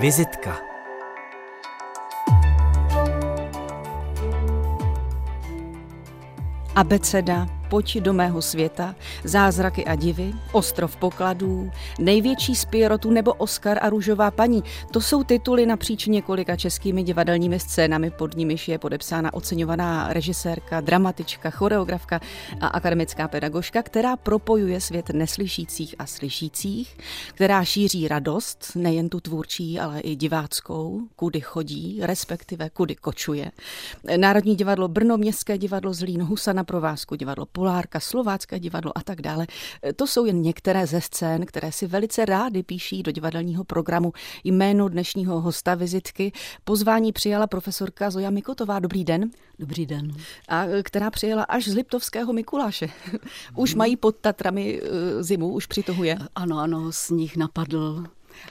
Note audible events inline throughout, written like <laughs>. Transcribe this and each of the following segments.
Vizitka. Abeceda Pojď do mého světa, Zázraky a divy, Ostrov pokladů, Největší z Pierotu nebo Oscar a Růžová paní. To jsou tituly napříč několika českými divadelními scénami, pod nimiž je podepsána oceňovaná režisérka, dramatička, choreografka a akademická pedagožka, která propojuje svět neslyšících a slyšících, která šíří radost, nejen tu tvůrčí, ale i diváckou, kudy chodí, respektive kudy kočuje. Národní divadlo Brno, Městské divadlo Zlín, Husa na provázku, divadlo Polárka, Slovácké divadlo a tak dále. To jsou jen některé ze scén, které si velice rády píší do divadelního programu. Jméno dnešního hosta vizitky pozvání přijala profesorka Zoja Mikotová. Dobrý den. Dobrý den. A která přijela až z Liptovského Mikuláše. <laughs> už mají pod Tatrami eh, zimu, už přitohuje. Ano, ano, sníh napadl.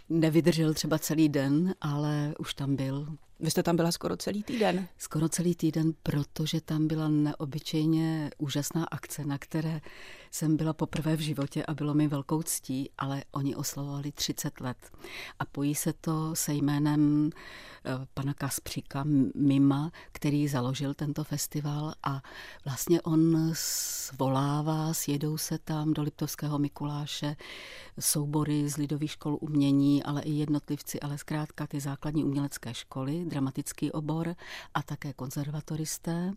Nevydržel třeba celý den, ale už tam byl. Vy jste tam byla skoro celý týden. Skoro celý týden, protože tam byla neobyčejně úžasná akce, na které jsem byla poprvé v životě a bylo mi velkou ctí, ale oni oslavovali 30 let. A pojí se to se jménem eh, pana Kaspříka Mima, který založil tento festival a vlastně on svolává, sjedou se tam do Liptovského Mikuláše soubory z lidových škol umění, ale i jednotlivci, ale zkrátka ty základní umělecké školy, dramatický obor a také konzervatoristé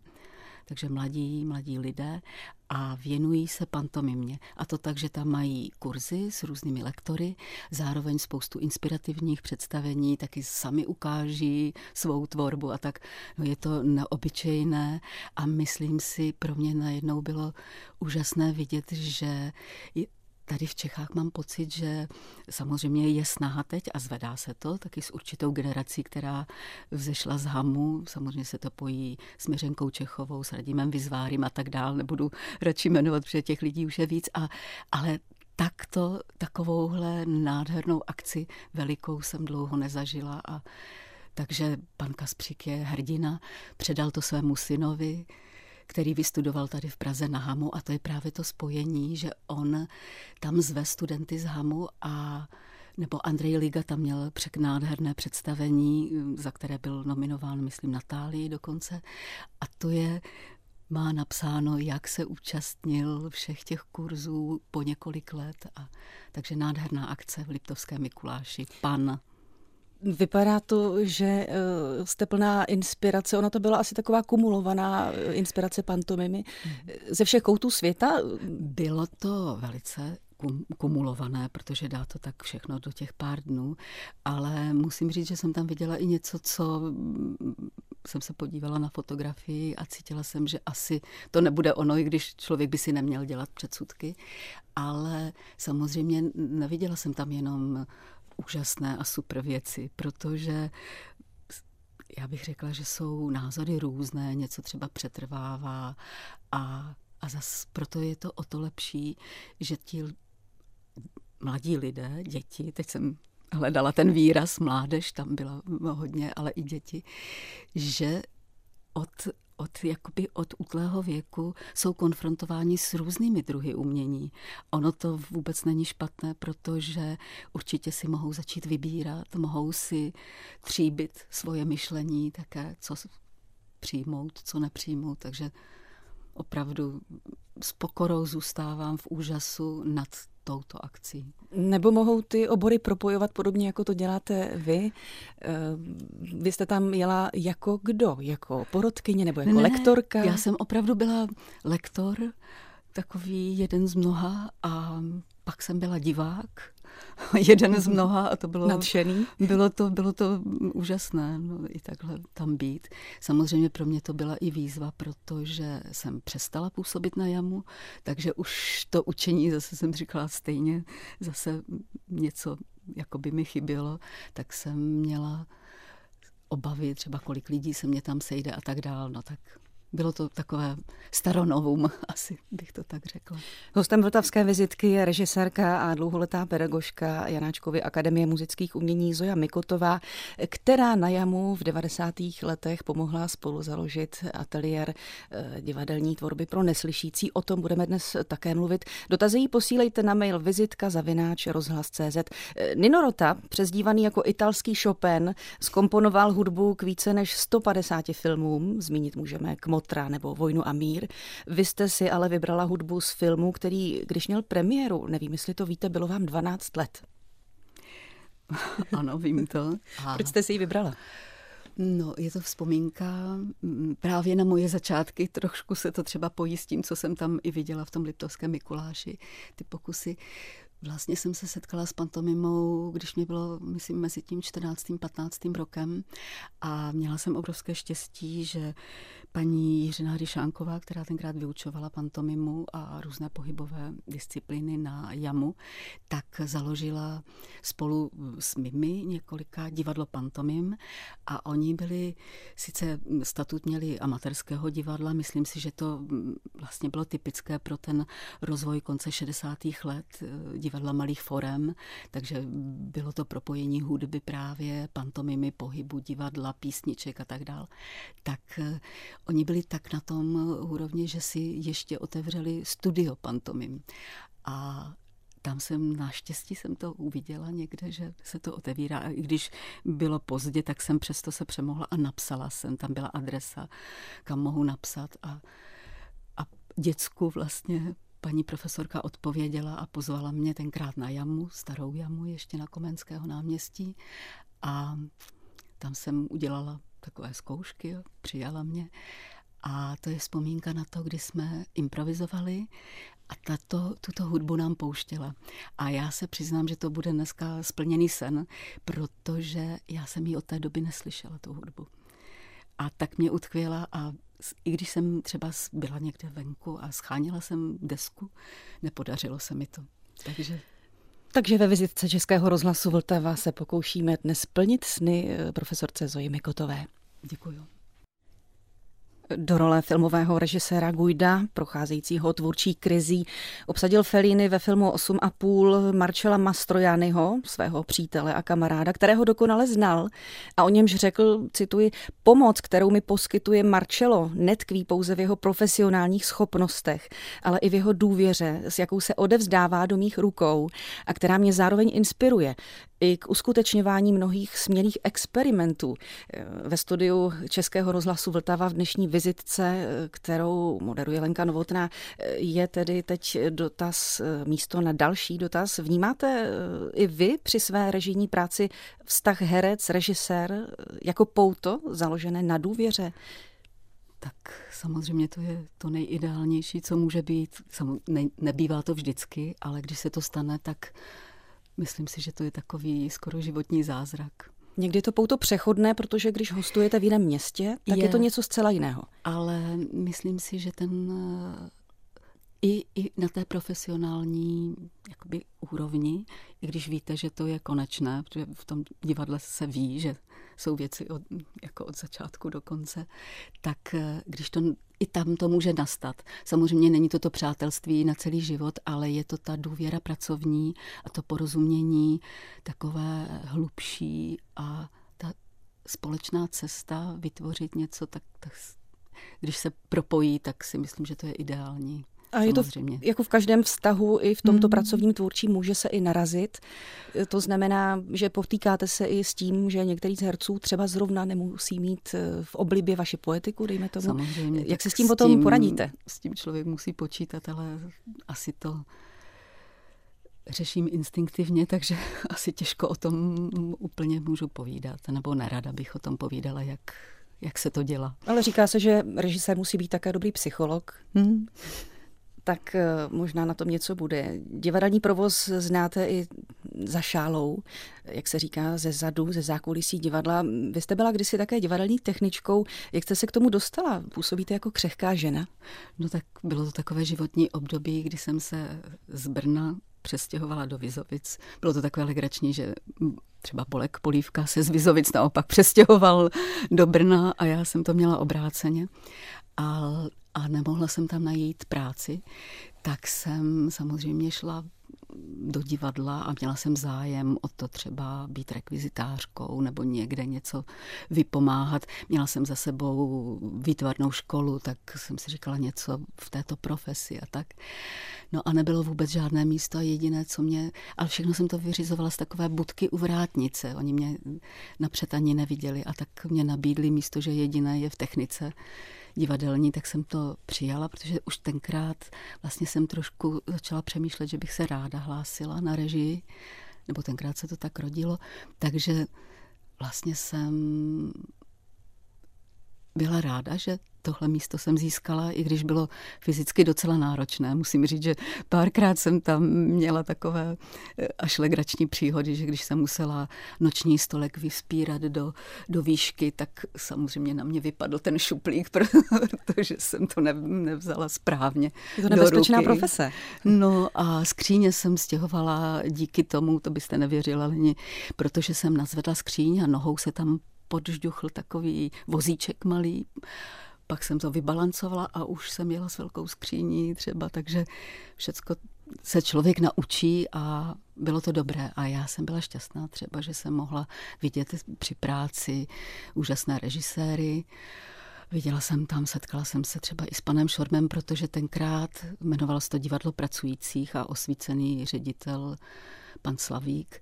takže mladí, mladí lidé a věnují se pantomimě. A to tak, že tam mají kurzy s různými lektory, zároveň spoustu inspirativních představení, taky sami ukáží svou tvorbu a tak. No je to neobyčejné a myslím si, pro mě najednou bylo úžasné vidět, že Tady v Čechách mám pocit, že samozřejmě je snaha teď a zvedá se to taky s určitou generací, která vzešla z Hamu. Samozřejmě se to pojí s Měřenkou Čechovou, s Radimem Vyzvárím a tak dál. Nebudu radši jmenovat, protože těch lidí už je víc. A, ale takto, takovouhle nádhernou akci velikou jsem dlouho nezažila a takže pan Kaspřík je hrdina, předal to svému synovi, který vystudoval tady v Praze na Hamu a to je právě to spojení, že on tam zve studenty z Hamu a nebo Andrej Liga tam měl nádherné představení, za které byl nominován, myslím, Natálii dokonce. A to je má napsáno, jak se účastnil všech těch kurzů po několik let. A, takže nádherná akce v Liptovském Mikuláši. Pan Vypadá to, že eh, jste plná inspirace. Ona to byla asi taková kumulovaná eh, inspirace pantomimy hmm. ze všech koutů světa. Bylo to velice kumulované, protože dá to tak všechno do těch pár dnů, ale musím říct, že jsem tam viděla i něco, co mm, jsem se podívala na fotografii a cítila jsem, že asi to nebude ono, i když člověk by si neměl dělat předsudky, ale samozřejmě neviděla jsem tam jenom úžasné a super věci, protože já bych řekla, že jsou názory různé, něco třeba přetrvává a, a zas proto je to o to lepší, že ti mladí lidé, děti, teď jsem hledala ten výraz mládež, tam byla hodně, ale i děti, že od od, jakoby od útlého věku jsou konfrontováni s různými druhy umění. Ono to vůbec není špatné, protože určitě si mohou začít vybírat, mohou si tříbit svoje myšlení také, co přijmout, co nepřijmout. Takže opravdu s pokorou zůstávám v úžasu nad touto akcí. Nebo mohou ty obory propojovat podobně, jako to děláte vy? Eh, vy jste tam jela jako kdo? Jako porodkyně nebo jako ne, lektorka? Já jsem opravdu byla lektor, takový jeden z mnoha a pak jsem byla divák <laughs> jeden z mnoha a to bylo... Nadšený? Bylo to, bylo to úžasné no, i takhle tam být. Samozřejmě pro mě to byla i výzva, protože jsem přestala působit na jamu, takže už to učení, zase jsem říkala stejně, zase něco jako by mi chybělo, tak jsem měla obavy, třeba kolik lidí se mě tam sejde a tak dál, no tak bylo to takové staronovum, <laughs> asi bych to tak řekla. Hostem Vltavské vizitky je režisérka a dlouholetá pedagožka Janáčkovy Akademie muzických umění Zoja Mikotová, která na Jamu v 90. letech pomohla spolu založit ateliér eh, divadelní tvorby pro neslyšící. O tom budeme dnes také mluvit. Dotazy jí posílejte na mail vizitka zavináč rozhlas.cz. Eh, Nino Rota, přezdívaný jako italský Chopin, skomponoval hudbu k více než 150 filmům. Zmínit můžeme k Motra nebo Vojnu a mír. Vy jste si ale vybrala hudbu z filmu, který, když měl premiéru, nevím, jestli to víte, bylo vám 12 let. <laughs> Ano, vím to. A... Proč jste si ji vybrala? No, je to vzpomínka mm, právě na moje začátky. Trošku se to třeba pojí s tím, co jsem tam i viděla v tom Liptovském Mikuláši. Ty pokusy Vlastně jsem se setkala s pantomimou, když mě bylo, myslím, mezi tím 14. 15. rokem a měla jsem obrovské štěstí, že paní Jiřina Ryšánková, která tenkrát vyučovala pantomimu a různé pohybové disciplíny na jamu, tak založila spolu s Mimi několika divadlo pantomim a oni byli, sice statut měli amatérského divadla, myslím si, že to vlastně bylo typické pro ten rozvoj konce 60. let divadla malých forem, takže bylo to propojení hudby právě, pantomimy, pohybu, divadla, písniček a tak dál. Tak eh, oni byli tak na tom úrovni, že si ještě otevřeli studio pantomim. A tam jsem naštěstí jsem to uviděla někde, že se to otevírá. A i když bylo pozdě, tak jsem přesto se přemohla a napsala jsem. Tam byla adresa, kam mohu napsat. A, a děcku vlastně paní profesorka odpověděla a pozvala mě tenkrát na jamu, starou jamu, ještě na Komenského náměstí. A tam jsem udělala takové zkoušky, přijala mě. A to je vzpomínka na to, kdy jsme improvizovali a tato, tuto hudbu nám pouštěla. A já se přiznám, že to bude dneska splněný sen, protože já jsem ji od té doby neslyšela, tu hudbu. A tak mě utkvěla a i když jsem třeba byla někde venku a scháněla jsem desku, nepodařilo se mi to. Takže takže ve vizitce Českého rozhlasu Vltava se pokoušíme dnes plnit sny eh, profesorce Zoji Mikotové. Děkuji. Do role filmového režiséra Guida, procházejícího tvůrčí krizí, obsadil Fellini ve filmu 8,5 Marcela Mastrojányho, svého přítele a kamaráda, kterého dokonale znal a o němž řekl, cituji, pomoc, kterou mi poskytuje Marcello, netkví pouze v jeho profesionálních schopnostech, ale i v jeho důvěře, s jakou se odevzdává do mých rukou a která mě zároveň inspiruje i k uskutečňování mnohých smělých experimentů. Ve studiu Českého rozhlasu Vltava v dnešní vizitce, kterou moderuje Lenka Novotná, je tedy teď dotaz, místo na další dotaz. Vnímáte i vy při své režijní práci vztah herec, režisér jako pouto založené na důvěře? Tak samozřejmě to je to nejideálnější, co může být. ne, nebývá to vždycky, ale když se to stane, tak myslím si, že to je takový skoro životní zázrak. Někdy je to pouto přechodné, protože když hostujete v jiném městě, tak je, je to něco zcela jiného. Ale myslím si, že ten i, i na té profesionální jakoby, úrovni, i když víte, že to je konečné, protože v tom divadle se ví, že jsou věci od, jako od začátku do konce, tak eh, když to i tam to může nastat. Samozřejmě není to to přátelství na celý život, ale je to ta důvěra pracovní a to porozumění takové hlubší a ta společná cesta vytvořit něco, tak, tak když se propojí, tak si myslím, že to je ideální. A je to v, jako v každém vztahu, i v tomto mm. pracovním tvůrčím může se i narazit. To znamená, že potýkáte se i s tím, že některý z herců třeba zrovna nemusí mít eh, v oblibě vaši poetiku, dejme tomu. Samozřejmě. Jak se s tím potom tím, poradíte? S tím člověk musí počítat, ale asi to řeším instinktivně, takže <laughs> asi těžko o tom úplně můžu povídat, nebo nerada bych o tom povídala, jak, jak se to dělá. Ale říká se, že režisér musí být také dobrý psycholog. Hmm tak eh, možná na tom něco bude. Divadelní provoz znáte i za šálou, jak se říká, ze zadu, ze zákulisí divadla. Vy jste byla kdysi také divadelní techničkou. Jak jste se k tomu dostala? Působíte jako křehká žena? No tak bylo to takové životní období, kdy jsem se z Brna přestěhovala do Vizovic. Bylo to takové legrační, že třeba Bolek Polívka se z Vizovic naopak přestěhoval do Brna a já jsem to měla obráceně. a, a nemohla jsem tam najít práci, tak jsem samozřejmě šla do divadla a měla jsem zájem o to třeba být rekvizitářkou nebo někde něco vypomáhat. Měla jsem za sebou výtvarnou školu, tak jsem si říkala něco v této profesi a tak. No a nebylo vůbec žádné místo a jediné, co mě, ale všechno jsem to vyřizovala z takové budky u vrátnice. Oni mě napřed ani neviděli a tak mě nabídli místo, že jediné je v technice divadelní, tak jsem to přijala, protože už tenkrát vlastně jsem trošku začala přemýšlet, že bych se ráda hlásila na režii, nebo tenkrát se to tak rodilo, takže vlastně jsem byla ráda, že tohle místo jsem získala, i když bylo fyzicky docela náročné. Musím říct, že párkrát jsem tam měla takové eh, až legrační příhody, že když jsem musela noční stolek vyspírat do, do výšky, tak samozřejmě na mě vypadl ten šuplík, <laughs> protože jsem to ne, nevzala správně. Je to nebezpečná profese. No a skříně jsem stěhovala díky tomu, to byste nevěřila, Leni, protože jsem nazvedla skříň a nohou se tam podžduchl takový vozíček malý pak jsem to vybalancovala a už jsem jela s velkou skříní třeba, takže všecko se člověk naučí a bylo to dobré. A já jsem byla šťastná třeba, že jsem mohla vidět při práci úžasné režiséry. Viděla jsem tam, setkala jsem se třeba i s panem Šormem, protože tenkrát jmenovalo se to divadlo pracujících a osvícený ředitel pan Slavík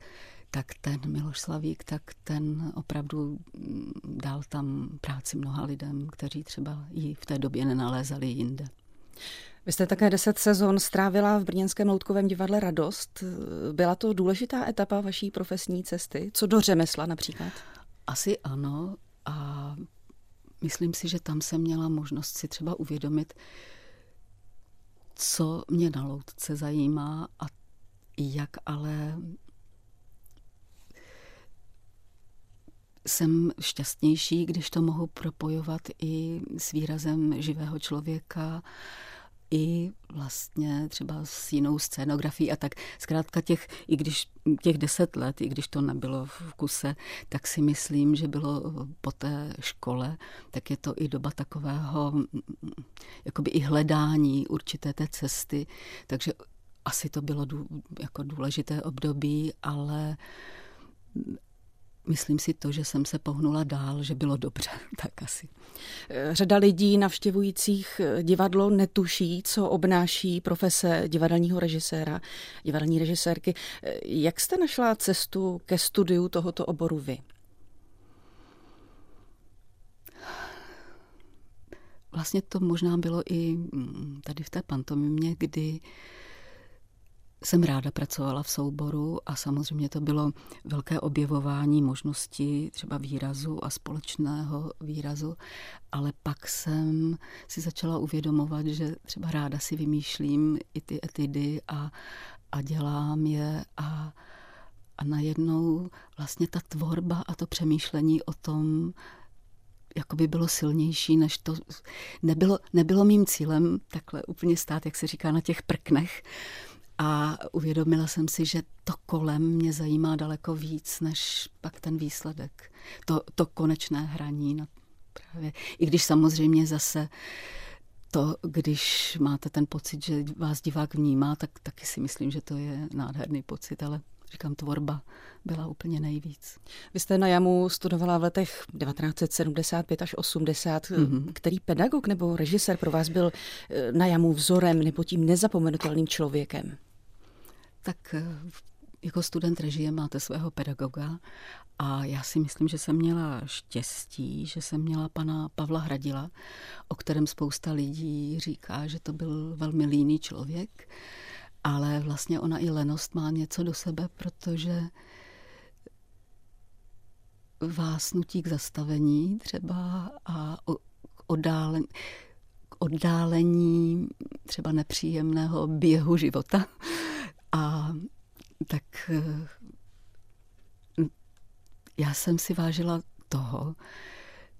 tak ten Miloš Slavík, tak ten opravdu mm, dal tam práci mnoha lidem, kteří třeba ji v té době nenalézali jinde. Vy jste také deset sezon strávila v brněnském loutkovém divadle Radost. Byla to důležitá etapa vaší profesní cesty? Co do řemesla například? Asi ano a myslím si, že tam jsem měla možnost si třeba uvědomit, co mě na loutce zajímá a jak ale jsem šťastnější, když to mohu propojovat i s výrazem živého člověka, i vlastně třeba s jinou scénografií a tak. Zkrátka těch, i když těch deset let, i když to nebylo v kuse, tak si myslím, že bylo po té škole, tak je to i doba takového jakoby i hledání určité té cesty, takže asi to bylo dů, jako důležité období, ale Myslím si to, že jsem se pohnula dál, že bylo dobře, <laughs> tak asi. Řada lidí navštěvujících divadlo netuší, co obnáší profese divadelního režiséra, divadelní režisérky. Jak jste našla cestu ke studiu tohoto oboru vy? Vlastně to možná bylo i mm, tady v té pantomimě, kdy jsem ráda pracovala v souboru a samozřejmě to bylo velké objevování možností třeba výrazu a společného výrazu, ale pak jsem si začala uvědomovat, že třeba ráda si vymýšlím i ty etidy a, a dělám je a, a najednou vlastně ta tvorba a to přemýšlení o tom, jako by bylo silnější, než to nebylo, nebylo mým cílem takhle úplně stát, jak se říká, na těch prknech, a uvědomila jsem si, že to kolem mě zajímá daleko víc, než pak ten výsledek. To, to konečné hraní. No právě. I když samozřejmě zase to, když máte ten pocit, že vás divák vnímá, tak taky si myslím, že to je nádherný pocit, ale říkám, tvorba byla úplně nejvíc. Vy jste na JAMu studovala v letech 1975 až 80. Mm-hmm. Který pedagog nebo režisér pro vás byl eh, na JAMu vzorem nebo tím nezapomenutelným člověkem? Tak eh, jako student režie máte svého pedagoga a já si myslím, že jsem měla štěstí, že jsem měla pana Pavla Hradila, o kterém spousta lidí říká, že to byl velmi líný člověk, ale vlastně ona i lenost má něco do sebe, protože vás nutí k zastavení třeba a oddálení, oddálení třeba nepříjemného běhu života. A tak eh, já jsem si vážila toho,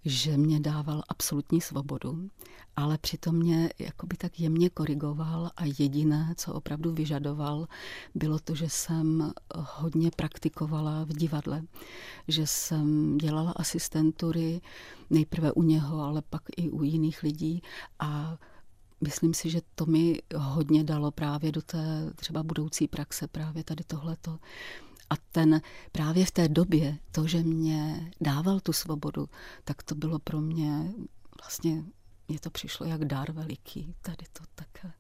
že mě dával absolutní svobodu, ale přitom mě jakoby tak jemně korigoval a jediné, co opravdu vyžadoval, bylo to, že jsem hodně praktikovala v divadle, že jsem dělala asistentury nejprve u něho, ale pak i u jiných lidí a myslím si, že to mi hodně dalo právě do té třeba budoucí praxe, právě tady tohleto. A ten právě v té době, to, že mě dával tu svobodu, tak to bylo pro mě vlastně, mě to přišlo jak dar veliký, tady to také.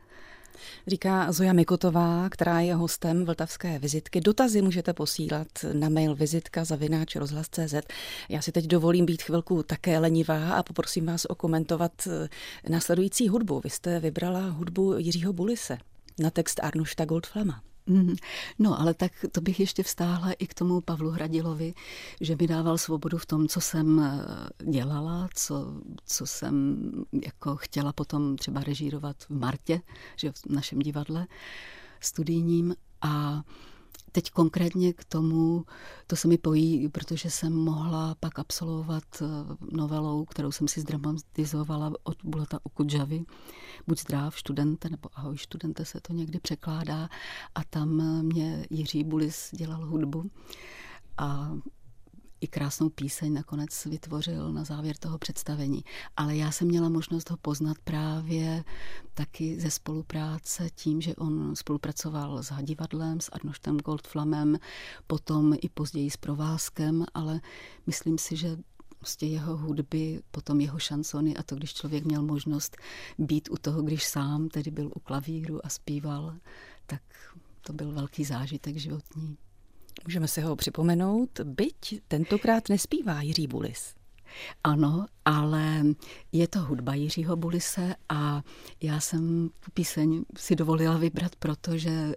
Říká Zoja Mikotová, která je hostem Vltavské vizitky. Dotazy můžete posílat na mail vizitka zavináč rozhlas.cz. Já si teď dovolím být chvilku také lenivá a poprosím vás okomentovat eh, následující hudbu. Vy jste vybrala hudbu Jiřího Bulise na text Arnošta Goldflama. Mhm. No, ale tak to bych ještě vstáhla i k tomu Pavlu Hradilovi, že mi dával svobodu v tom, co jsem eh, dělala, co, co jsem jako chtěla potom třeba režírovat v Martě, že v našem divadle studijním a Teď konkrétně k tomu, to se mi pojí, protože jsem mohla pak absolvovat eh, novelou, kterou jsem si zdramatizovala od Bulata Okudžavy, Buď zdrav, studente, nebo ahoj, studente se to někdy překládá. A tam mě Jiří Bulis dělal hudbu. A i krásnou píseň nakonec vytvořil na závěr toho představení. Ale já jsem měla možnost ho poznat právě taky ze spolupráce tím, že on spolupracoval s Hadivadlem, s Arnoštem Goldflamem, potom i později s Provázkem, ale myslím si, že prostě jeho hudby, potom jeho šansony a to, když člověk měl možnost být u toho, když sám tedy byl u klavíru a zpíval, tak to byl velký zážitek životní. Můžeme si ho připomenout, byť tentokrát nespívá Jiří Bulis. Ano, ale je to hudba Jiřího Bulise a já jsem tu píseň si dovolila vybrat, protože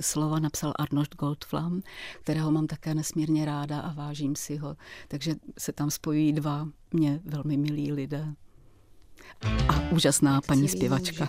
slova napsal Arnold Goldflam, kterého mám také nesmírně ráda a vážím si ho. Takže se tam spojují dva mě velmi milí lidé. A úžasná paní zpěvačka.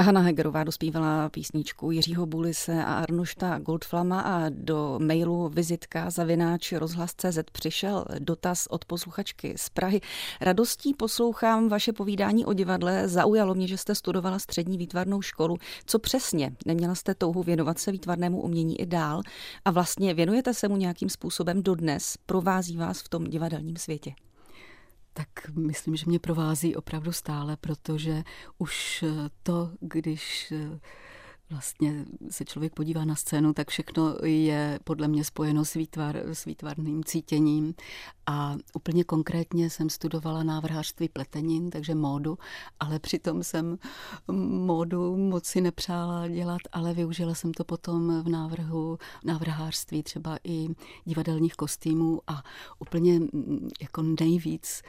Hanna Hegerová dospívala písničku Jiřího Bulise a Arnošta Goldflama a do mailu vizitka zavináč rozhlas.cz přišel dotaz od posluchačky z Prahy. Radostí poslouchám vaše povídání o divadle. Zaujalo mě, že jste studovala střední výtvarnou školu. Co přesně? Neměla jste touhu věnovat se výtvarnému umění i dál? A vlastně věnujete se mu nějakým způsobem dodnes? Provází vás v tom divadelním světě? Tak myslím, že mě provází opravdu stále, protože už to, když vlastně se člověk podívá na scénu, tak všechno je podle mě spojeno s, výtvar, s výtvarným cítěním. A úplně konkrétně jsem studovala návrhářství pletenin, takže módu, ale přitom jsem módu moc si nepřála dělat, ale využila jsem to potom v návrhu návrhářství, třeba i divadelních kostýmů a úplně jako nejvíc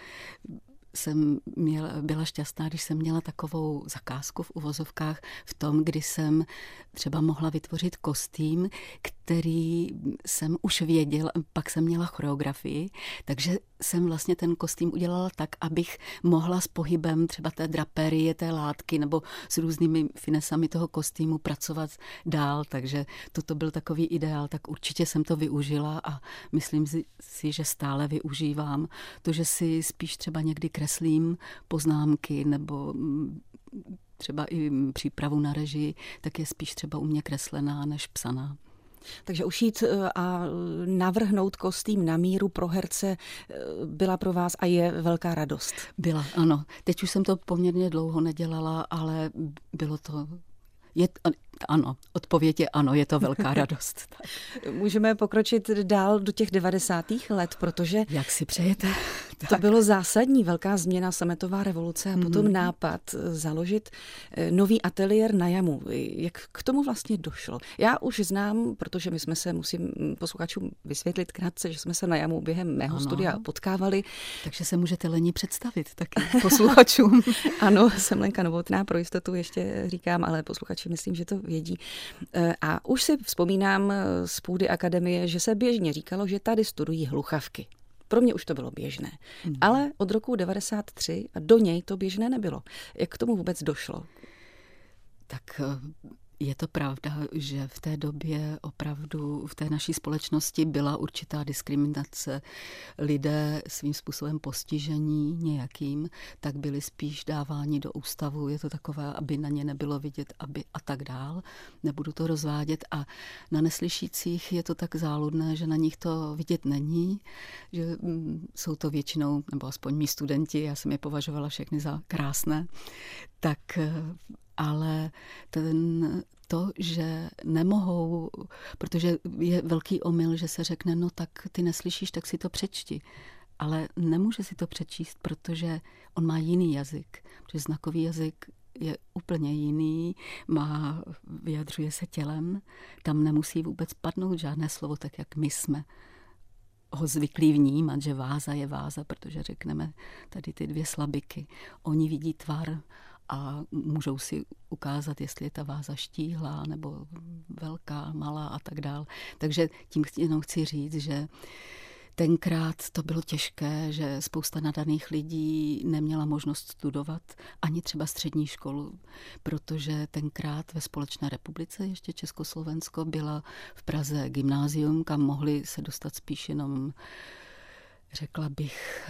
jsem měla, byla šťastná, když jsem měla takovou zakázku v uvozovkách v tom, kdy jsem třeba mohla vytvořit kostým, který jsem už věděla, pak jsem měla choreografii, takže jsem vlastně ten kostým udělala tak, abych mohla s pohybem třeba té draperie, té látky nebo s různými finesami toho kostýmu pracovat dál, takže toto byl takový ideál, tak určitě jsem to využila a myslím si, že stále využívám. To, že si spíš třeba někdy kreslím poznámky nebo mm, třeba i přípravu na režii, tak je spíš třeba u mě kreslená než psaná. Takže ušít eh, a navrhnout kostým na míru pro herce eh, byla pro vás a je velká radost. Byla, ano. Teď už jsem to poměrně dlouho nedělala, ale bylo to je, ano, odpověď je ano, je to velká <laughs> radost. Můžeme pokročit dál do těch 90. let, protože... Jak si přejete? <laughs> To tak. bylo zásadní, velká změna, sametová revoluce a potom mm. nápad eh, založit eh, nový ateliér na jamu. Jak k tomu vlastně došlo? Já už znám, protože my jsme se, musím posluchačům vysvětlit krátce, že jsme se na jamu během mého ano. studia potkávali. Takže se můžete Leni představit taky <laughs> posluchačům. ano, jsem Lenka Novotná, pro jistotu ještě říkám, ale posluchači myslím, že to vědí. Eh, a už si vzpomínám z půdy akademie, že se běžně říkalo, že tady studují hluchavky. Pro mě už to bylo běžné. Hmm. Ale od roku 93 a do něj to běžné nebylo. Jak k tomu vůbec došlo? Tak eh, Je to pravda, že v té době opravdu v té naší společnosti byla určitá diskriminace. Lidé svým způsobem postižení nějakým, tak byli spíš dáváni do ústavu. Je to takové, aby na ně nebylo vidět, aby a tak dál. Nebudu to rozvádět. A na neslyšících je to tak záludné, že na nich to vidět není, že mm, jsou to většinou, nebo aspoň mý studenti, já jsem je považovala všechny za krásné, tak ale ten, to, že nemohou, protože je velký omyl, že se řekne, no tak ty neslyšíš, tak si to přečti. Ale nemůže si to přečíst, protože on má jiný jazyk. Protože znakový jazyk je úplně jiný, má, vyjadřuje se tělem, tam nemusí vůbec padnout žádné slovo, tak jak my jsme ho zvyklí vnímat, že váza je váza, protože řekneme tady ty dvě slabiky. Oni vidí tvar a můžou si ukázat, jestli je ta váza štíhlá nebo velká, malá a tak dál. Takže tím jenom chci říct, že tenkrát to bylo těžké, že spousta nadaných lidí neměla možnost studovat ani třeba střední školu, protože tenkrát ve Společné republice, ještě Československo, byla v Praze gymnázium, kam mohli se dostat spíš jenom, řekla bych,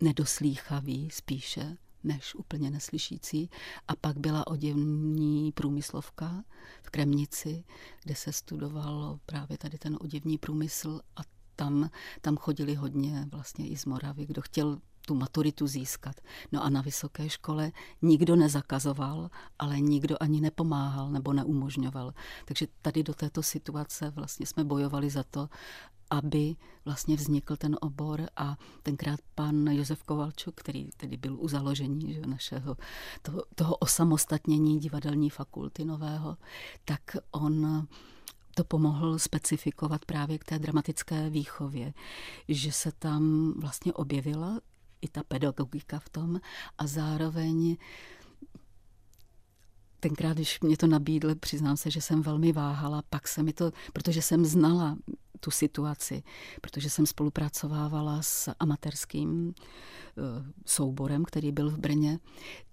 nedoslýchaví spíše než úplně neslyšící. A pak byla oděvní průmyslovka v Kremnici, kde se studovalo právě tady ten oděvní průmysl a tam, tam chodili hodně vlastně i z Moravy, kdo chtěl tu maturitu získat. No a na vysoké škole nikdo nezakazoval, ale nikdo ani nepomáhal nebo neumožňoval. Takže tady do této situace vlastně jsme bojovali za to, aby vlastně vznikl ten obor a tenkrát pan Josef Kovalčuk, který tedy byl u založení že, našeho toho, toho osamostatnění divadelní fakulty nového, tak on to pomohl specifikovat právě k té dramatické výchově, že se tam vlastně objevila i ta pedagogika v tom a zároveň tenkrát, když mě to nabídl, přiznám se, že jsem velmi váhala, pak se mi to, protože jsem znala tu situaci, protože jsem spolupracovávala s amatérským eh, souborem, který byl v Brně,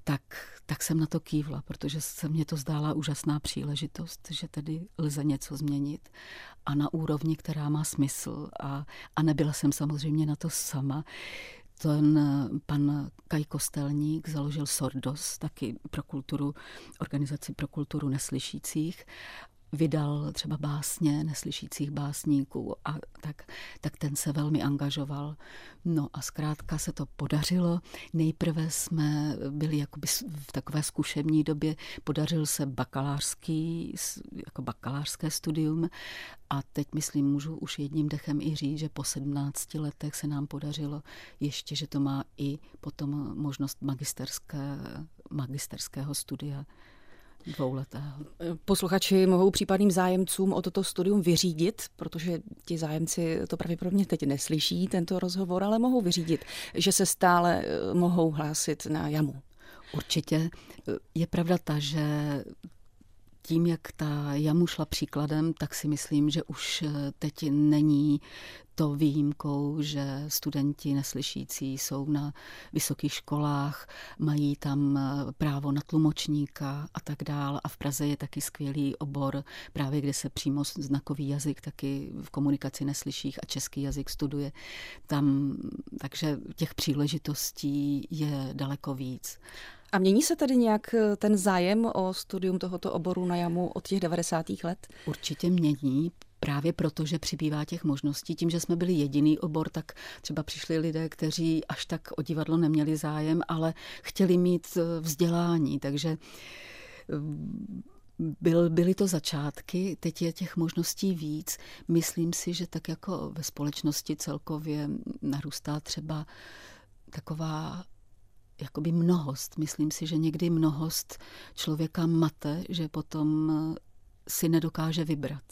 tak, tak jsem na to kývla, protože se mně to zdála úžasná příležitost, že tedy lze něco změnit a na úrovni, která má smysl. A, a nebyla jsem samozřejmě na to sama. Ten pan Kaj Kostelník založil Sordos, taky pro kulturu, organizaci pro kulturu neslyšících vydal třeba básně neslyšících básníků a tak, tak ten se velmi angažoval. No a zkrátka se to podařilo. Nejprve jsme byli jakoby v takové zkušební době, podařil se bakalářský, jako bakalářské studium a teď myslím, můžu už jedním dechem i říct, že po 17 letech se nám podařilo ještě, že to má i potom možnost magisterské, magisterského studia dvouletého. Posluchači mohou případným zájemcům o toto studium vyřídit, protože ti zájemci to pravděpodobně teď neslyší, tento rozhovor, ale mohou vyřídit, že se stále eh, mohou hlásit na jamu. Určitě. Je pravda ta, že tím, jak ta jamu šla příkladem, tak si myslím, že už eh, teď není to výjimkou, že studenti neslyšící jsou na vysokých školách, mají tam eh, právo na tlumočníka a tak dál. A v Praze je taky skvělý obor, právě kde se přímo znakový jazyk taky v komunikaci neslyších a český jazyk studuje. Tam, takže těch příležitostí je daleko víc. A mění se tedy nějak eh, ten zájem o studium tohoto oboru na jamu od těch 90. let? Určitě mění, právě proto, že přibývá těch možností. Tím, že jsme byli jediný obor, tak třeba přišli lidé, kteří až tak o divadlo neměli zájem, ale chtěli mít eh, vzdělání. Takže eh, byl, byly to začátky, teď je těch možností víc. Myslím si, že tak jako ve společnosti celkově narůstá třeba taková jakoby mnohost. Myslím si, že někdy mnohost člověka mate, že potom si nedokáže vybrat.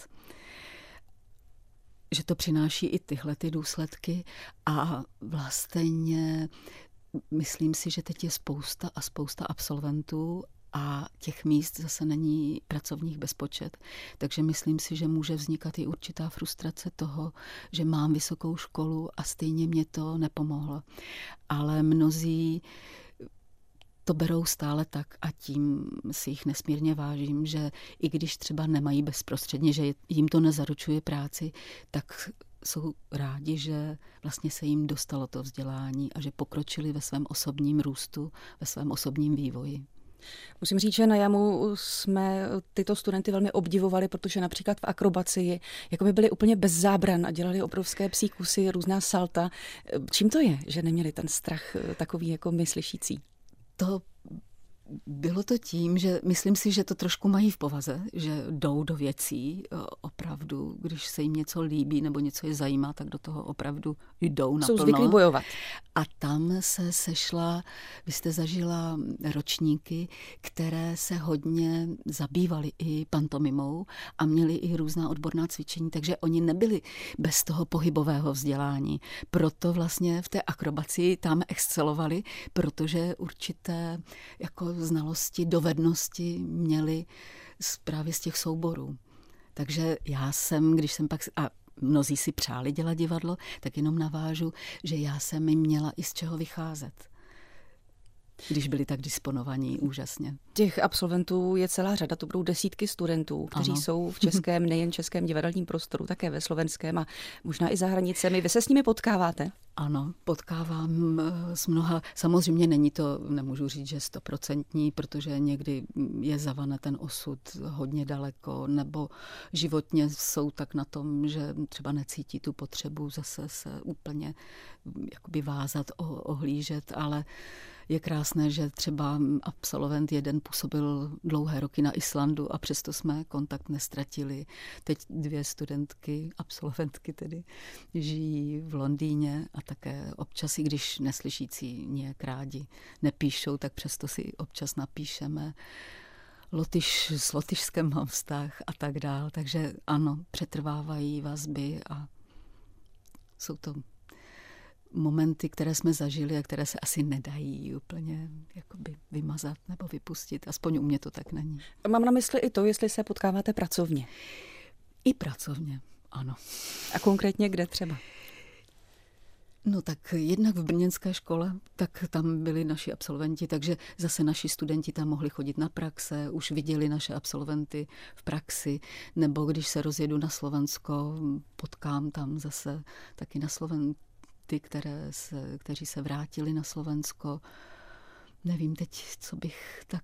Že to přináší i tyhle ty důsledky a vlastně myslím si, že teď je spousta a spousta absolventů a těch míst zase není pracovních bezpočet. Takže myslím si, že může vznikat i určitá frustrace toho, že mám vysokou školu a stejně mě to nepomohlo. Ale mnozí to berou stále tak a tím si jich nesmírně vážím, že i když třeba nemají bezprostředně, že jim to nezaručuje práci, tak jsou rádi, že vlastně se jim dostalo to vzdělání a že pokročili ve svém osobním růstu, ve svém osobním vývoji. Musím říct, že na Jamu jsme tyto studenty velmi obdivovali, protože například v akrobacii jako by byli úplně bez zábran a dělali obrovské psí kusy, různá salta. Čím to je, že neměli ten strach takový jako my slyšící? To bylo to tím, že myslím si, že to trošku mají v povaze, že jdou do věcí opravdu, když se jim něco líbí nebo něco je zajímá, tak do toho opravdu jdou na Jsou zvyklí bojovat. A tam se sešla, vy jste zažila ročníky, které se hodně zabývaly i pantomimou a měli i různá odborná cvičení, takže oni nebyli bez toho pohybového vzdělání. Proto vlastně v té akrobaci tam excelovali, protože určité jako znalosti, dovednosti měli právě z těch souborů. Takže já jsem, když jsem pak, a mnozí si přáli dělat divadlo, tak jenom navážu, že já jsem měla i z čeho vycházet když byli tak disponovaní úžasně. Těch absolventů je celá řada, to budou desítky studentů, kteří ano. jsou v <laughs> českém, nejen českém divadelním prostoru, také ve slovenském a možná i za hranicemi. Vy se s nimi potkáváte? Ano, potkávám eh, s mnoha. Samozřejmě není to, nemůžu říct, že stoprocentní, protože někdy je zavane ten osud hodně daleko, nebo životně jsou tak na tom, že třeba necítí tu potřebu zase se úplně jakoby vázat, ohlížet, ale je krásné, že třeba absolvent jeden působil dlouhé roky na Islandu a přesto jsme kontakt nestratili. Teď dvě studentky, absolventky tedy, žijí v Londýně a také občas, i když neslyšící nějak rádi nepíšou, tak přesto si občas napíšeme. Lotyš, s Lotyšskem mám vztah a tak dál. Takže ano, přetrvávají vazby a jsou to momenty, které jsme zažili a které se asi nedají úplně jakoby vymazat nebo vypustit. Aspoň u mě to tak není. Mám na mysli i to, jestli se potkáváte pracovně. I pracovně, ano. A konkrétně kde třeba? No tak jednak v brněnské škole, tak tam byli naši absolventi, takže zase naši studenti tam mohli chodit na praxe, už viděli naše absolventy v praxi, nebo když se rozjedu na Slovensko, potkám tam zase taky na Sloven, ty, které se, kteří se vrátili na Slovensko. Nevím teď, co bych tak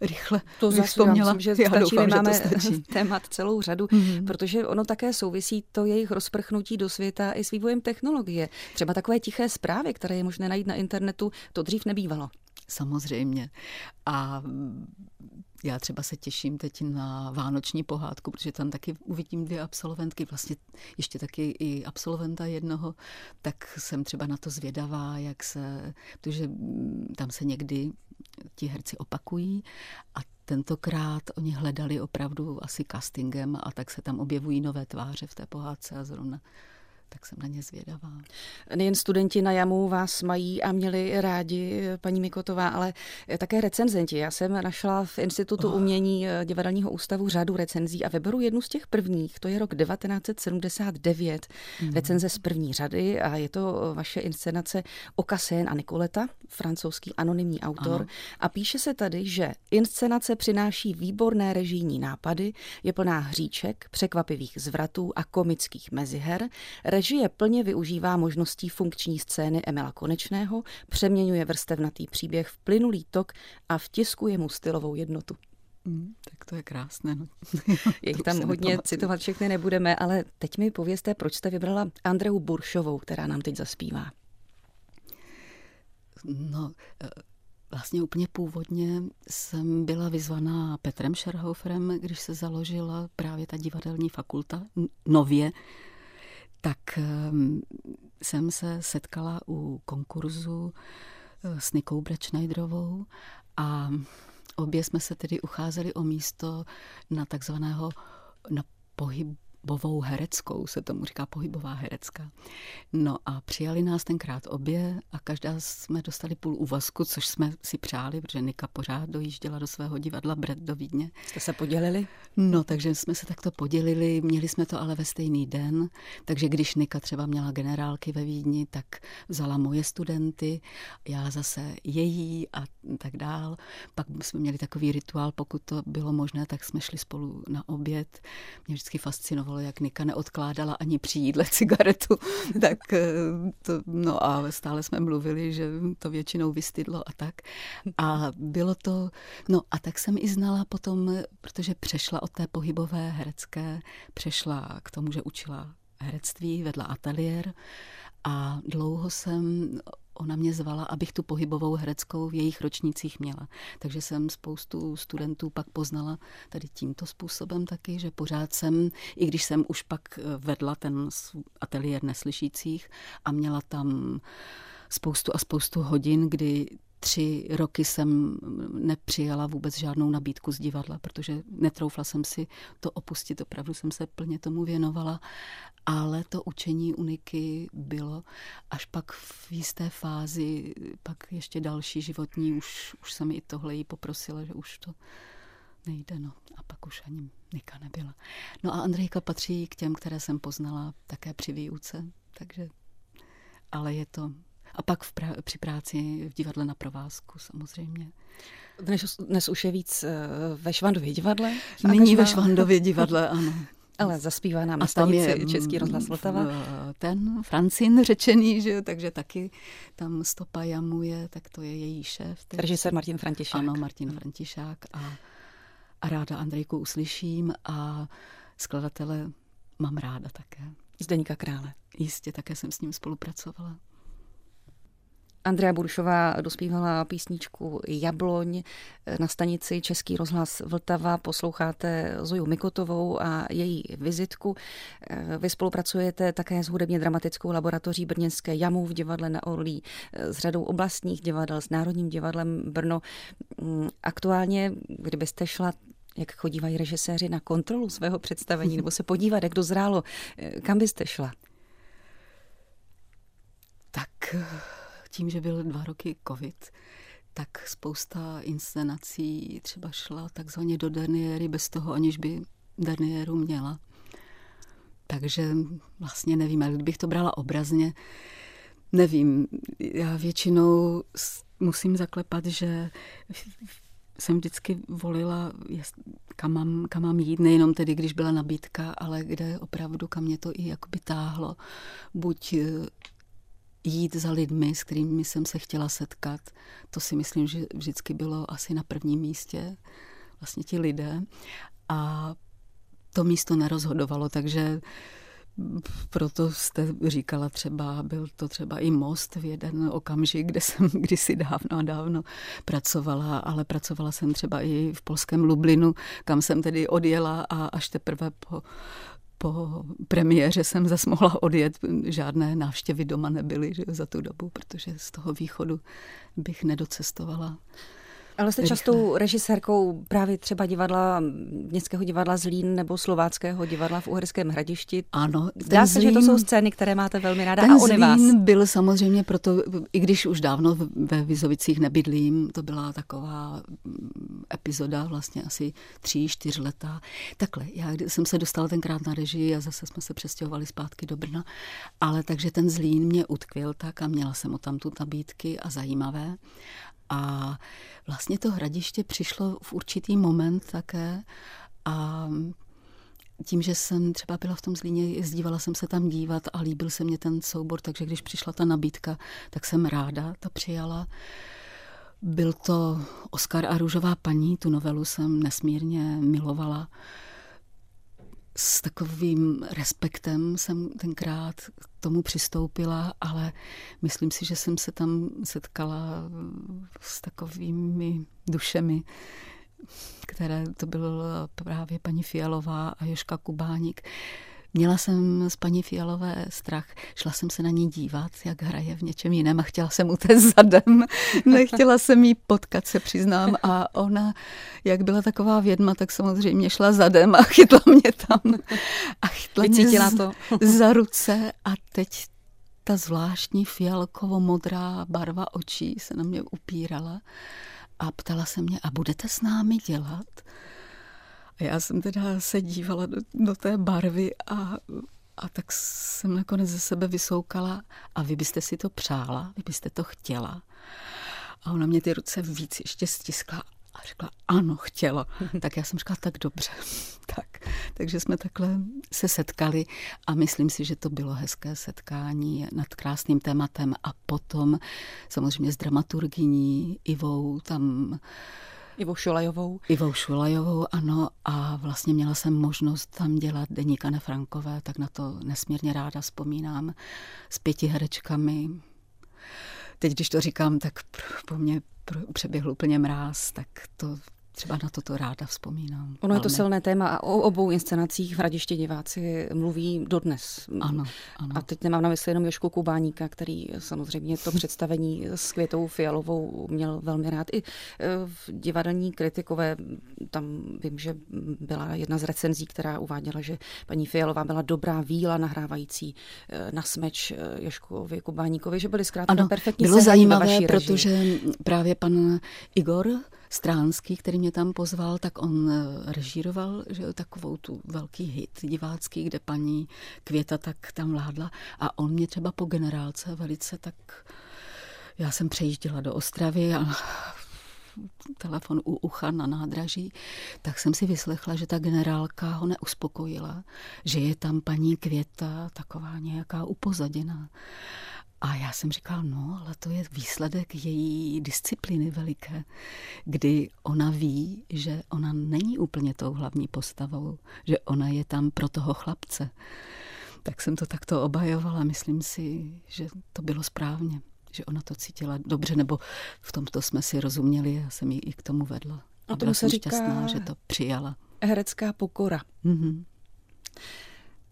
rychle to vzpomněla. Myslím, že Já stačí, doufám, máme že to stačí. <laughs> témat celou řadu, mm-hmm. protože ono také souvisí to jejich rozprchnutí do světa i s vývojem technologie. Třeba takové tiché zprávy, které je možné najít na internetu, to dřív nebývalo. Samozřejmě. A já třeba se těším teď na vánoční pohádku, protože tam taky uvidím dvě absolventky, vlastně ještě taky i absolventa jednoho, tak jsem třeba na to zvědavá, jak se, protože tam se někdy ti herci opakují a tentokrát oni hledali opravdu asi castingem a tak se tam objevují nové tváře v té pohádce a zrovna tak jsem na ně zvědavá. Nejen studenti na jamu vás mají a měli rádi, paní Mikotová, ale také recenzenti. Já jsem našla v Institutu oh. umění eh, divadelního ústavu řadu recenzí a vyberu jednu z těch prvních. To je rok 1979. Mm. Recenze z první řady a je to vaše inscenace Okasén a Nikoleta, francouzský anonymní autor. Ano. A píše se tady, že inscenace přináší výborné režijní nápady, je plná hříček, překvapivých zvratů a komických meziher. Režie plně využívá možností funkční scény Emila Konečného, přeměňuje vrstevnatý příběh v plynulý tok a vtiskuje mu stylovou jednotu. Mm, tak to je krásné. No. <laughs> Je jich tam hodně citovat všechny nebudeme, ale teď mi povězte, proč jste vybrala Andreu Buršovou, která nám teď zaspívá. No, eh, Vlastně úplně původně jsem byla vyzvaná Petrem Scherhoferem, když se založila právě ta divadelní fakulta nově tak ehm, jsem se setkala u konkurzu eh, s Nikou Brečnajdrovou a obě jsme se tedy ucházeli o místo na takzvaného na pohyb, pohybovou hereckou, se tomu říká pohybová herecká. No a přijali nás tenkrát obě a každá jsme dostali půl úvazku, což jsme si přáli, protože Nika pořád dojížděla do svého divadla Bret do Vídně. Jste se podělili? No, takže jsme se takto podělili, měli jsme to ale ve stejný den, takže když Nika třeba měla generálky ve Vídni, tak vzala moje studenty, já zase její a tak dál. Pak jsme měli takový rituál, pokud to bylo možné, tak jsme šli spolu na oběd. Mě vždycky fascinovalo, jak Nika neodkládala ani při jídle cigaretu, <laughs> tak eh, to, no a stále jsme mluvili, že to většinou vystydlo a tak. A bylo to, no a tak jsem i znala potom, protože přešla od té pohybové herecké, přešla k tomu, že učila herectví, vedla ateliér a dlouho jsem ona mě zvala, abych tu pohybovou hereckou v jejich ročnících měla. Takže jsem spoustu studentů pak poznala tady tímto způsobem taky, že pořád jsem, i když jsem už pak vedla ten ateliér neslyšících a měla tam spoustu a spoustu hodin, kdy tři roky jsem nepřijala vůbec žádnou nabídku z divadla, protože netroufla jsem si to opustit, opravdu jsem se plně tomu věnovala, ale to učení uniky bylo až pak v jisté fázi, pak ještě další životní, už, už jsem i tohle jí poprosila, že už to nejde, no. A pak už ani Nika nebyla. No a Andrejka patří k těm, které jsem poznala také při výuce, takže ale je to a pak v pra- při práci v divadle na provázku samozřejmě. Dnes, dnes už je víc eh, ve Švandově divadle? Nyní ve Švandově divadle, <laughs> ano. Ale zaspívá nám a tam je Český rozhlas Vltava. Ten Francin řečený, že jo, takže taky tam stopa jamuje, tak to je její šéf. Teď. Režisér Martin Františák. Ano, Martin Františák a, a ráda Andrejku uslyším a skladatele mám ráda také. Zdeníka Krále. Jistě, také jsem s ním spolupracovala. Andrea Buršová dospívala písničku Jabloň na stanici Český rozhlas Vltava. Posloucháte Zoju Mikotovou a její vizitku. Vy spolupracujete také s hudebně dramatickou laboratoří Brněnské jamu v divadle na Orlí, s řadou oblastních divadel, s Národním divadlem Brno. Aktuálně, kdybyste šla jak chodívají režiséři na kontrolu svého představení, nebo se podívat, jak dozrálo, kam byste šla? Tak tím, že byl dva roky covid, tak spousta inscenací třeba šla takzvaně do derniéry bez toho, aniž by derniéru měla. Takže vlastně nevím, ale kdybych to brala obrazně, nevím. Já většinou musím zaklepat, že jsem vždycky volila, kam mám, kam mám jít, nejenom tedy, když byla nabídka, ale kde opravdu, kam mě to i jakoby táhlo. Buď jít za lidmi, s kterými jsem se chtěla setkat. To si myslím, že vždycky bylo asi na prvním místě, vlastně ti lidé. A to místo nerozhodovalo, takže proto jste říkala třeba, byl to třeba i most v jeden okamžik, kde jsem <laughs> kdysi dávno a dávno pracovala, ale pracovala jsem třeba i v polském Lublinu, kam jsem tedy odjela a až teprve po po premiéře jsem zase mohla odjet, žádné návštěvy doma nebyly že, za tu dobu, protože z toho východu bych nedocestovala. Ale jste častou režisérkou právě třeba divadla, Městského divadla Zlín nebo Slováckého divadla v Uherském hradišti. Ano. Zdá se, Zlín, že to jsou scény, které máte velmi ráda ten a oni vás. byl samozřejmě proto, i když už dávno ve Vizovicích nebydlím, to byla taková mm, epizoda vlastně asi tří, čtyř leta. Takhle, já jsem se dostala tenkrát na režii a zase jsme se přestěhovali zpátky do Brna, ale takže ten Zlín mě utkvěl tak a měla jsem o tam tu nabídky a zajímavé. A vlastně to hradiště přišlo v určitý moment také a tím, že jsem třeba byla v tom Zlíně, jezdívala jsem se tam dívat a líbil se mě ten soubor, takže když přišla ta nabídka, tak jsem ráda to přijala. Byl to Oskar a růžová paní, tu novelu jsem nesmírně milovala s takovým respektem jsem tenkrát tomu přistoupila, ale myslím si, že jsem se tam setkala s takovými dušemi, které to byla právě paní Fialová a Joška Kubáník. Měla jsem z paní Fialové strach, šla jsem se na ní dívat, jak hraje v něčem jiném a chtěla jsem utéct <laughs> zadem. Nechtěla jsem jí potkat, se přiznám. A ona, jak byla taková vědma, tak samozřejmě šla zadem a chytla mě tam. A chytla Vycítila mě to. <laughs> za ruce a teď ta zvláštní fialkovo-modrá barva očí se na mě upírala a ptala se mě, a budete s námi dělat? A já jsem teda se dívala do, do té barvy a, a tak jsem nakonec ze sebe vysoukala a vy byste si to přála, vy byste to chtěla. A ona mě ty ruce víc ještě stiskla a řekla, ano, chtěla. <laughs> Tak já jsem říkala, tak dobře. <laughs> tak, takže jsme takhle se setkali a myslím si, že to bylo hezké setkání nad krásným tématem a potom samozřejmě s dramaturgyní Ivou tam Ivou Šulajovou. Ivou Šulajovou, ano. A vlastně měla jsem možnost tam dělat deník Anne Frankové, tak na to nesmírně ráda vzpomínám. S pěti herečkami. Teď, když to říkám, tak po mně přeběhl úplně mráz, tak to třeba na toto ráda vzpomínám. Ono je to silné téma a o obou inscenacích v Radiště diváci mluví dodnes. Ano, ano. A teď nemám na mysli jenom Jošku Kubáníka, který samozřejmě to představení s Květou Fialovou měl velmi rád. I e, v divadelní kritikové, tam vím, že byla jedna z recenzí, která uváděla, že paní Fialová byla dobrá víla nahrávající e, na smeč e, Joškovi Kubáníkovi, že byly zkrátka ano, perfektní bylo zajímavé, protože právě pan Igor Stránský, který mě tam pozval, tak on eh, režíroval že, takovou tu velký hit divácký, kde paní Květa tak tam vládla a on mě třeba po generálce velice tak... Já jsem přejížděla do Ostravy a <laughs> telefon u ucha na nádraží, tak jsem si vyslechla, že ta generálka ho neuspokojila, že je tam paní Květa taková nějaká upozaděná. A já jsem říkal, no, ale to je výsledek její disciplíny veliké, kdy ona ví, že ona není úplně tou hlavní postavou, že ona je tam pro toho chlapce. Tak jsem to takto obajovala, myslím si, že to bylo správně, že ona to cítila dobře, nebo v tomto jsme si rozuměli, já jsem ji i k tomu vedla. A byla jsem se říká šťastná, že to přijala. Herecká pokora. Mm-hmm.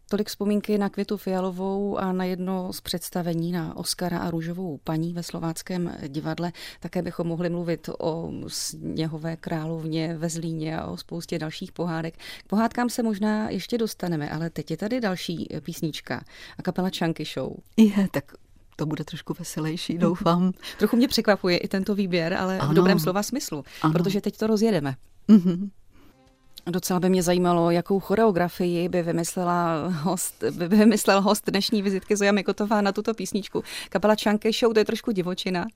Tolik vzpomínky na Květu Fialovou a na jedno z představení na Oskara a růžovou paní ve slováckém divadle. Také bychom mohli mluvit o sněhové královně ve Zlíně a o spoustě dalších pohádek. K pohádkám se možná ještě dostaneme, ale teď je tady další písnička a kapela Chunky Show. Je, tak to bude trošku veselější, doufám. Trochu mě překvapuje i tento výběr, ale ano. v dobrém slova smyslu, ano. protože teď to rozjedeme. Mm-hmm. Docela by mě zajímalo, jakou choreografii by vymyslela host, by vymyslel host dnešní vizitky Zoja Mikotová na tuto písničku. Kapela Chunky Show, to je trošku divočina.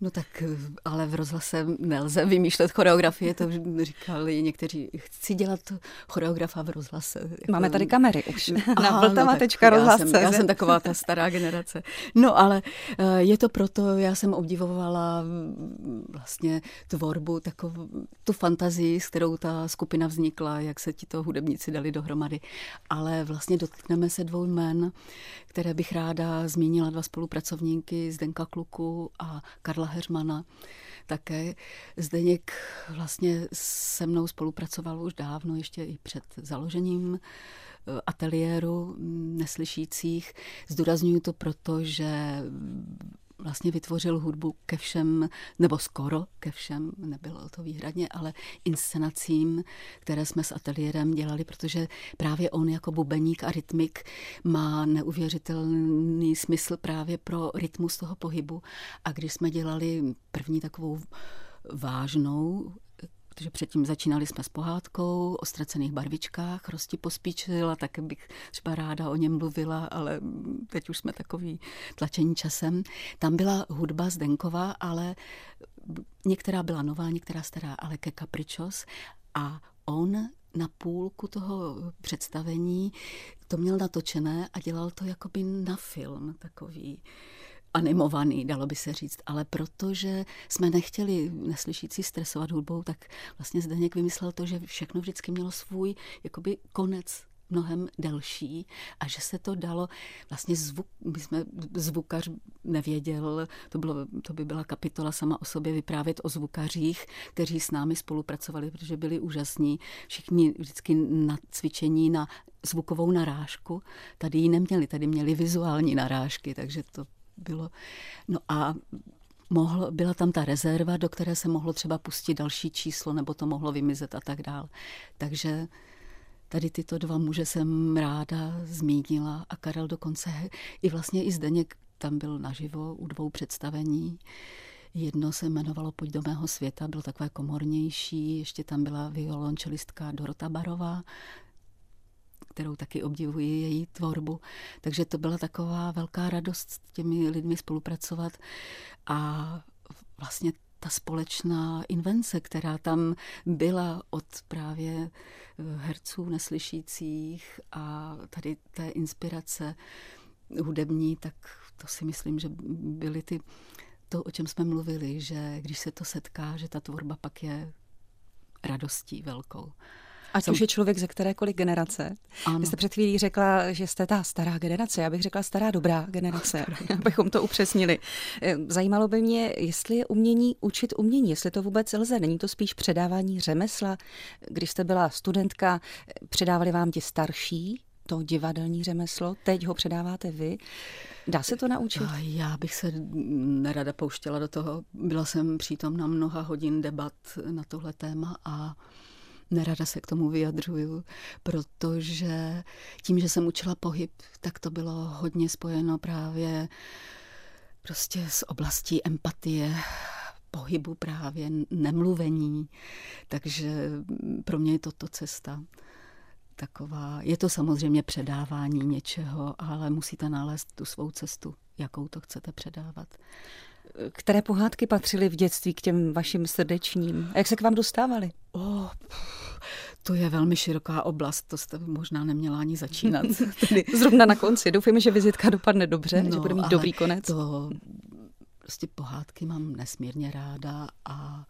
No tak, ale v rozhlase nelze vymýšlet choreografie, to říkali někteří. Chci dělat choreografa v rozhlase. Jako... Máme tady kamery už na vltava.rozhlas.cz. No, já, jsem, já jsem taková ta stará generace. No ale eh, je to proto, já jsem obdivovala mm, vlastně tvorbu, takovou tu fantazii, s kterou ta skupina vznikla, jak se ti to hudebníci dali dohromady. Ale vlastně dotkneme se dvou jmen, které bych ráda zmínila, dva spolupracovníky Zdenka Kluku a Karla Heřmana také. Zdeněk vlastně se mnou spolupracoval už dávno, ještě i před založením eh, ateliéru neslyšících. Zdůraznuju to proto, že vlastně vytvořil hudbu ke všem, nebo skoro ke všem, nebylo to výhradně, ale inscenacím, které jsme s ateliérem dělali, protože právě on jako bubeník a rytmik má neuvěřitelný smysl právě pro rytmus toho pohybu. A když jsme dělali první takovou vážnou protože předtím začínali jsme s pohádkou o ztracených barvičkách, Rosti pospíčila, tak bych třeba ráda o něm mluvila, ale teď už jsme takový tlačení časem. Tam byla hudba Zdenková, ale některá byla nová, některá stará, ale ke Capričos a on na půlku toho představení to měl natočené a dělal to jakoby na film takový animovaný, dalo by se říct, ale protože jsme nechtěli neslyšící stresovat hudbou, tak vlastně Zdeněk vymyslel to, že všechno vždycky mělo svůj jakoby konec mnohem delší a že se to dalo, vlastně zvuk, my jsme, zvukař nevěděl, to, bylo, to by byla kapitola sama o sobě vyprávět o zvukařích, kteří s námi spolupracovali, protože byli úžasní, všichni vždycky na cvičení na zvukovou narážku, tady ji neměli, tady měli vizuální narážky, takže to bylo, no a mohl, byla tam ta rezerva, do které se mohlo třeba pustit další číslo, nebo to mohlo vymizet a tak dál. Takže tady tyto dva muže jsem ráda zmínila a Karel dokonce i vlastně i Zdeněk tam byl naživo u dvou představení. Jedno se jmenovalo Pojď do mého světa, bylo takové komornější, ještě tam byla violončelistka Dorota Barová, kterou taky obdivuji, její tvorbu. Takže to byla taková velká radost s těmi lidmi spolupracovat a vlastně ta společná invence, která tam byla od právě eh, herců neslyšících a tady té inspirace hudební, tak to si myslím, že byly ty, to, o čem jsme mluvili, že když se to setká, že ta tvorba pak je radostí velkou. Ať už je člověk ze kterékoliv generace. Ano. Vy jste před chvílí řekla, že jste ta stará generace. Já bych řekla stará dobrá generace, abychom to upřesnili. Eh, zajímalo by mě, jestli je umění učit umění, jestli to vůbec lze. Není to spíš předávání řemesla? Když jste byla studentka, předávali vám ti starší to divadelní řemeslo, teď ho předáváte vy. Dá se to naučit? Já bych se nerada pouštěla do toho. Byla jsem přítomna mnoha hodin debat na tohle téma a nerada se k tomu vyjadřuju, protože tím, že jsem učila pohyb, tak to bylo hodně spojeno právě prostě s oblastí empatie, pohybu právě, nemluvení. Takže pro mě je toto cesta taková, je to samozřejmě předávání něčeho, ale musíte nalézt tu svou cestu, jakou to chcete předávat. Které pohádky patřily v dětství k těm vašim srdečním? A jak se k vám dostávali? Oh, to je velmi široká oblast, to jste možná neměla ani začínat. <laughs> Zrovna na konci. Doufujeme, že vizitka dopadne dobře, no, že bude mít dobrý konec. To prostě pohádky mám nesmírně ráda a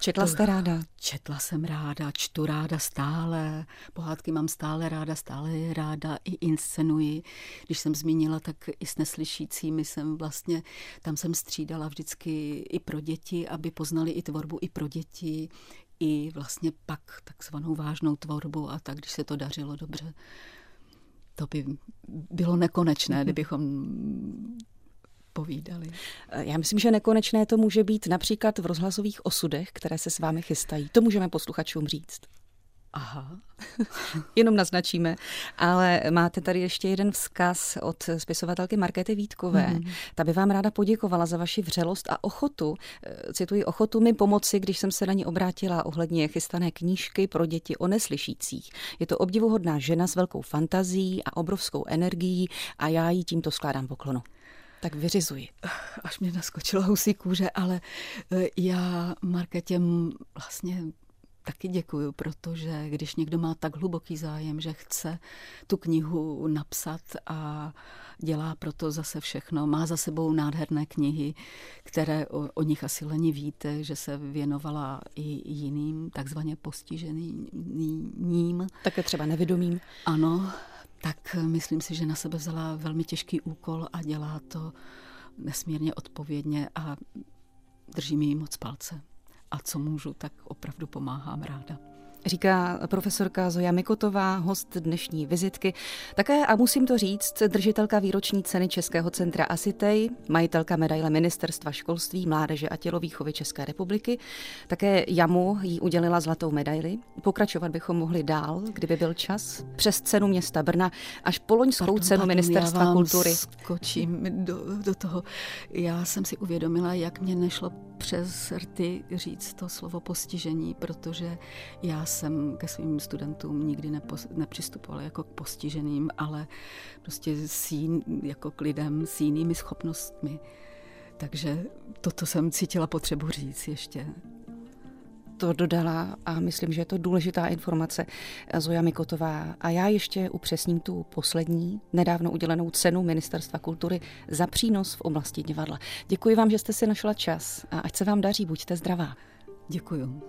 Četla jste ráda? Četla jsem ráda, čtu ráda stále, pohádky mám stále ráda, stále je ráda, i inscenuji. Když jsem zmínila, tak i s neslyšícími jsem vlastně, tam jsem střídala vždycky i pro děti, aby poznali i tvorbu i pro děti, i vlastně pak takzvanou vážnou tvorbu a tak, když se to dařilo dobře. To by bylo nekonečné, <laughs> kdybychom povídali. Já myslím, že nekonečné to může být například v rozhlasových osudech, které se s vámi chystají. To můžeme posluchačům říct. Aha. <laughs> Jenom naznačíme. Ale máte tady ještě jeden vzkaz od spisovatelky Markety Vítkové. Mm. Ta by vám ráda poděkovala za vaši vřelost a ochotu, eh, cituji, ochotu mi pomoci, když jsem se na ní obrátila ohledně chystané knížky pro děti o neslyšících. Je to obdivuhodná žena s velkou fantazí a obrovskou energií a já jí tímto skládám poklonu. Tak vyřizuji. Až mě naskočilo husí kůže, ale eh, já Marketě vlastně taky děkuju, protože když někdo má tak hluboký zájem, že chce tu knihu napsat a dělá proto zase všechno, má za sebou nádherné knihy, které o, o nich asi leni víte, že se věnovala i jiným takzvaně postiženým. Také třeba nevědomým. Ano, tak myslím si, že na sebe vzala velmi těžký úkol a dělá to nesmírně odpovědně a drží mi moc palce. A co můžu, tak opravdu pomáhám ráda. Říká profesorka Zoja Mikotová, host dnešní vizitky. Také, a musím to říct, držitelka výroční ceny Českého centra Asitej, majitelka medaile Ministerstva školství, mládeže a tělovýchovy České republiky. Také Jamu jí udělila zlatou medaili. Pokračovat bychom mohli dál, kdyby byl čas. Přes cenu města Brna až po loňskou pardon, cenu pardon, Ministerstva já vám kultury. skočím do, do toho. Já jsem si uvědomila, jak mě nešlo přes rty říct to slovo postižení, protože já jsem ke svým studentům nikdy nepo, nepřistupovala jako k postiženým, ale prostě s jin, jako k lidem s jinými schopnostmi. Takže toto jsem cítila potřebu říct ještě to dodala a myslím, že je to důležitá informace Zoja Mikotová. A já ještě upřesním tu poslední, nedávno udělenou cenu Ministerstva kultury za přínos v oblasti divadla. Děkuji vám, že jste si našla čas a ať se vám daří, buďte zdravá. Děkuji.